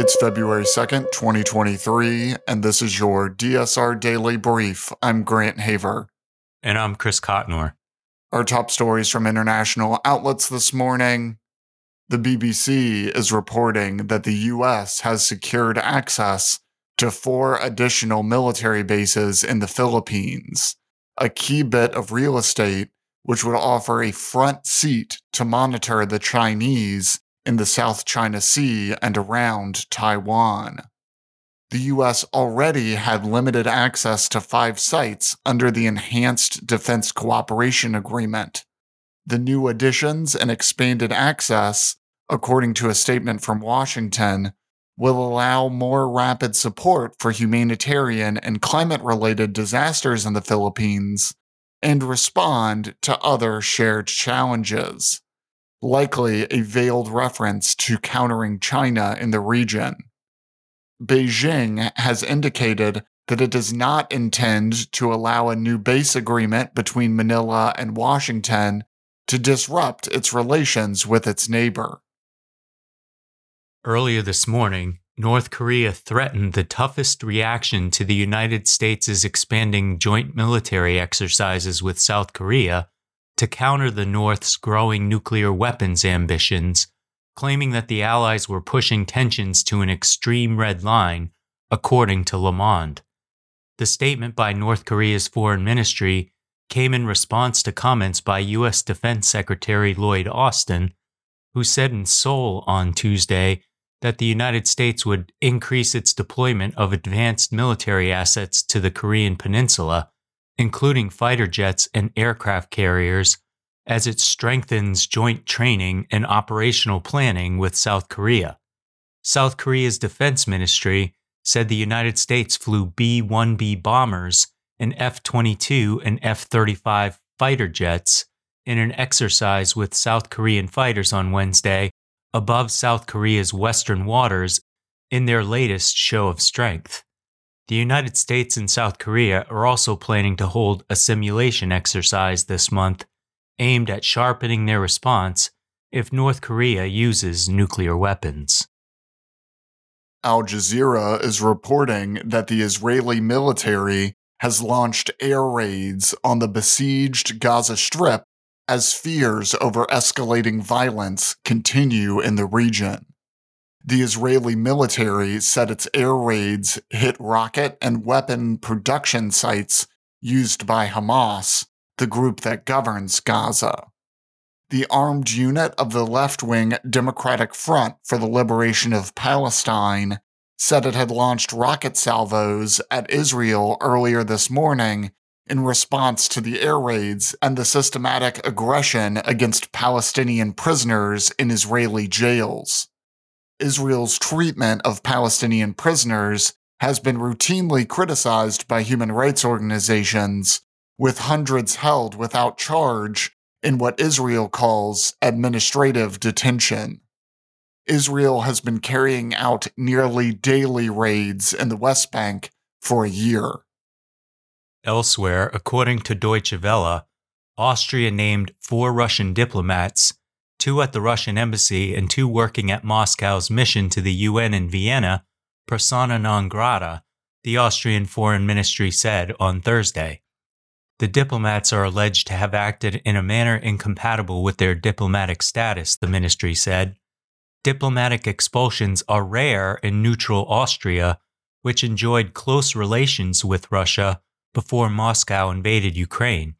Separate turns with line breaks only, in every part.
It's February 2nd, 2023, and this is your DSR Daily Brief. I'm Grant Haver.
And I'm Chris Cotnor.
Our top stories from international outlets this morning. The BBC is reporting that the US has secured access to four additional military bases in the Philippines, a key bit of real estate which would offer a front seat to monitor the Chinese in the South China Sea and around Taiwan. The US already had limited access to five sites under the Enhanced Defense Cooperation Agreement. The new additions and expanded access, according to a statement from Washington, will allow more rapid support for humanitarian and climate related disasters in the Philippines and respond to other shared challenges likely a veiled reference to countering China in the region. Beijing has indicated that it does not intend to allow a new base agreement between Manila and Washington to disrupt its relations with its neighbor.
Earlier this morning, North Korea threatened the toughest reaction to the United States' expanding joint military exercises with South Korea to counter the North's growing nuclear weapons ambitions, claiming that the Allies were pushing tensions to an extreme red line, according to Le Monde. The statement by North Korea's foreign ministry came in response to comments by U.S. Defense Secretary Lloyd Austin, who said in Seoul on Tuesday that the United States would increase its deployment of advanced military assets to the Korean Peninsula including fighter jets and aircraft carriers, as it strengthens joint training and operational planning with South Korea. South Korea's defense ministry said the United States flew B 1B bombers and F 22 and F 35 fighter jets in an exercise with South Korean fighters on Wednesday above South Korea's western waters in their latest show of strength. The United States and South Korea are also planning to hold a simulation exercise this month aimed at sharpening their response if North Korea uses nuclear weapons.
Al Jazeera is reporting that the Israeli military has launched air raids on the besieged Gaza Strip as fears over escalating violence continue in the region the Israeli military said its air raids hit rocket and weapon production sites used by Hamas, the group that governs Gaza. The armed unit of the left wing Democratic Front for the Liberation of Palestine said it had launched rocket salvos at Israel earlier this morning in response to the air raids and the systematic aggression against Palestinian prisoners in Israeli jails. Israel's treatment of Palestinian prisoners has been routinely criticized by human rights organizations, with hundreds held without charge in what Israel calls administrative detention. Israel has been carrying out nearly daily raids in the West Bank for a year.
Elsewhere, according to Deutsche Welle, Austria named four Russian diplomats two at the Russian embassy and two working at Moscow's mission to the UN in Vienna, persona non grata, the Austrian Foreign Ministry said on Thursday. The diplomats are alleged to have acted in a manner incompatible with their diplomatic status, the ministry said. Diplomatic expulsions are rare in neutral Austria, which enjoyed close relations with Russia before Moscow invaded Ukraine.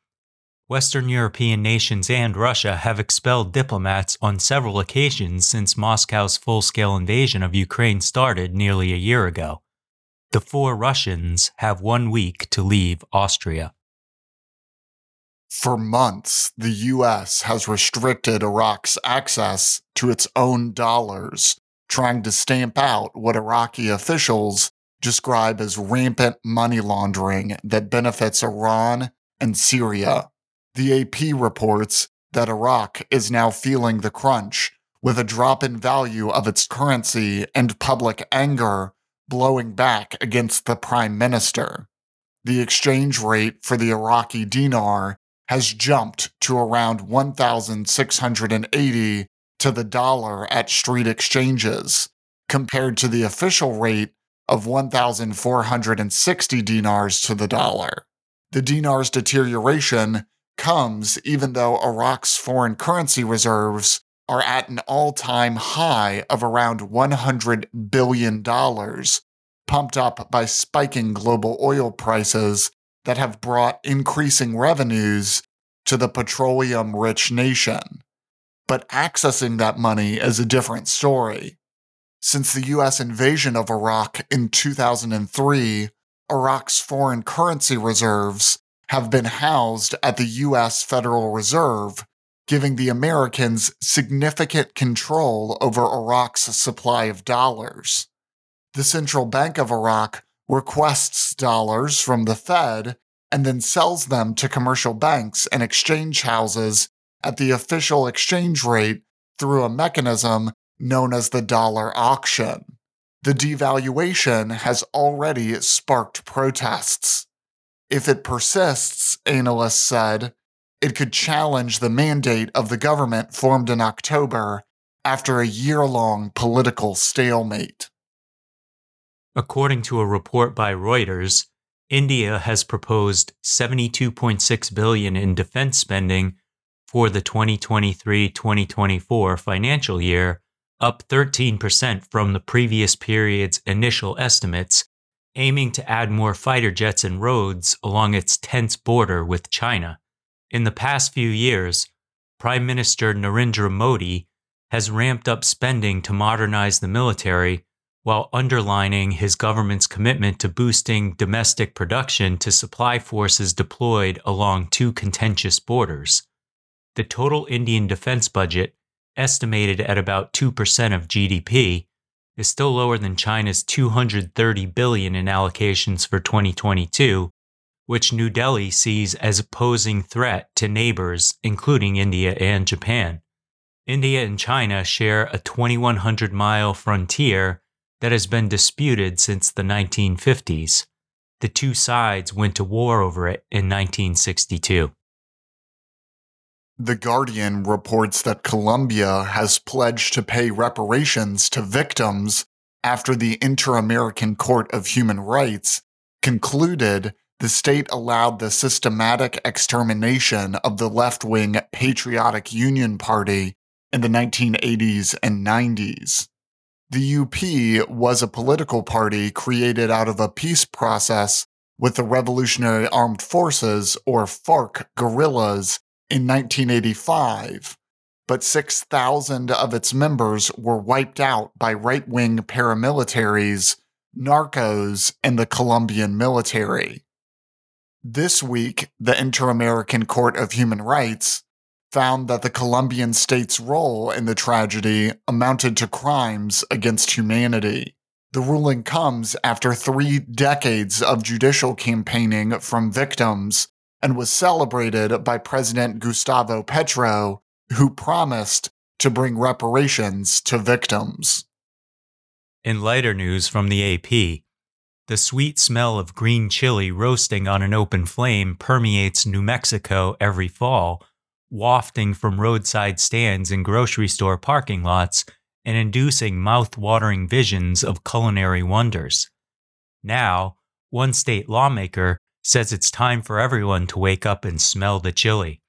Western European nations and Russia have expelled diplomats on several occasions since Moscow's full scale invasion of Ukraine started nearly a year ago. The four Russians have one week to leave Austria.
For months, the US has restricted Iraq's access to its own dollars, trying to stamp out what Iraqi officials describe as rampant money laundering that benefits Iran and Syria. The AP reports that Iraq is now feeling the crunch, with a drop in value of its currency and public anger blowing back against the prime minister. The exchange rate for the Iraqi dinar has jumped to around 1,680 to the dollar at street exchanges, compared to the official rate of 1,460 dinars to the dollar. The dinar's deterioration comes even though Iraq's foreign currency reserves are at an all time high of around $100 billion, pumped up by spiking global oil prices that have brought increasing revenues to the petroleum rich nation. But accessing that money is a different story. Since the US invasion of Iraq in 2003, Iraq's foreign currency reserves have been housed at the US Federal Reserve, giving the Americans significant control over Iraq's supply of dollars. The Central Bank of Iraq requests dollars from the Fed and then sells them to commercial banks and exchange houses at the official exchange rate through a mechanism known as the dollar auction. The devaluation has already sparked protests. If it persists, analysts said, it could challenge the mandate of the government formed in October after a year long political stalemate.
According to a report by Reuters, India has proposed 72.6 billion in defense spending for the 2023-2024 financial year, up 13% from the previous period's initial estimates, aiming to add more fighter jets and roads along its tense border with China. In the past few years, Prime Minister Narendra Modi has ramped up spending to modernize the military while underlining his government's commitment to boosting domestic production to supply forces deployed along two contentious borders. The total Indian defense budget, estimated at about 2% of GDP, is still lower than China's 230 billion in allocations for 2022, which New Delhi sees as a posing threat to neighbors including India and Japan. India and China share a 2100 mile frontier that has been disputed since the 1950s. The two sides went to war over it in 1962.
The Guardian reports that Colombia has pledged to pay reparations to victims after the Inter American Court of Human Rights concluded the state allowed the systematic extermination of the left wing Patriotic Union Party in the 1980s and 90s. The UP was a political party created out of a peace process with the Revolutionary Armed Forces, or FARC, guerrillas in 1985, but 6,000 of its members were wiped out by right wing paramilitaries, narcos, and the Colombian military. This week, the Inter American Court of Human Rights found that the Colombian state's role in the tragedy amounted to crimes against humanity. The ruling comes after three decades of judicial campaigning from victims and was celebrated by President Gustavo Petro, who promised to bring reparations to victims.
In lighter news from the AP, the sweet smell of green chili roasting on an open flame permeates New Mexico every fall wafting from roadside stands and grocery store parking lots and inducing mouth-watering visions of culinary wonders. Now, one state lawmaker says it's time for everyone to wake up and smell the chili.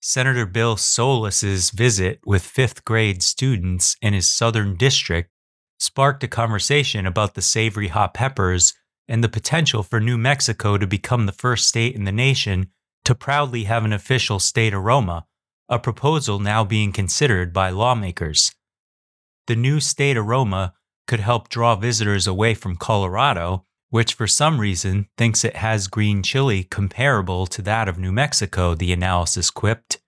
Senator Bill Soules's visit with fifth grade students in his southern district sparked a conversation about the savory hot peppers and the potential for New Mexico to become the first state in the nation to proudly have an official state aroma, a proposal now being considered by lawmakers. The new state aroma could help draw visitors away from Colorado, which for some reason thinks it has green chili comparable to that of New Mexico, the analysis quipped,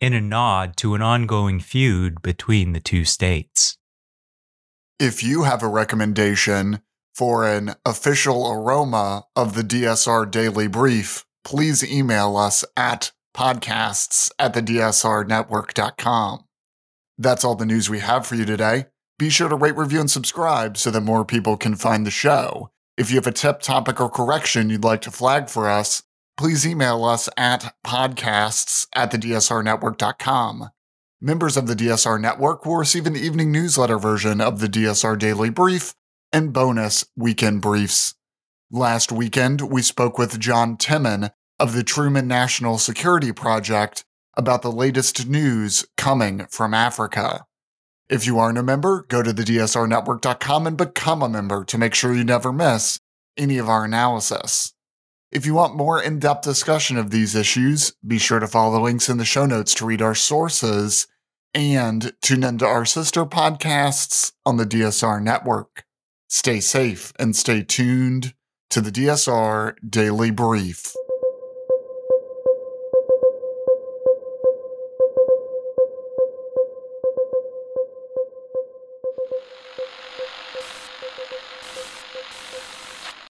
in a nod to an ongoing feud between the two states.
If you have a recommendation for an official aroma of the DSR Daily Brief, please email us at podcasts at the DSRnetwork.com. That's all the news we have for you today. Be sure to rate, review, and subscribe so that more people can find the show. If you have a tip, topic, or correction you'd like to flag for us, please email us at podcasts at the DSRnetwork.com. Members of the DSR network will receive an evening newsletter version of the DSR Daily Brief and bonus weekend briefs. Last weekend, we spoke with John Timmen of the Truman National Security Project about the latest news coming from Africa. If you aren't a member, go to the DSRnetwork.com and become a member to make sure you never miss any of our analysis. If you want more in depth discussion of these issues, be sure to follow the links in the show notes to read our sources and tune into our sister podcasts on the DSR network. Stay safe and stay tuned to the DSR Daily Brief.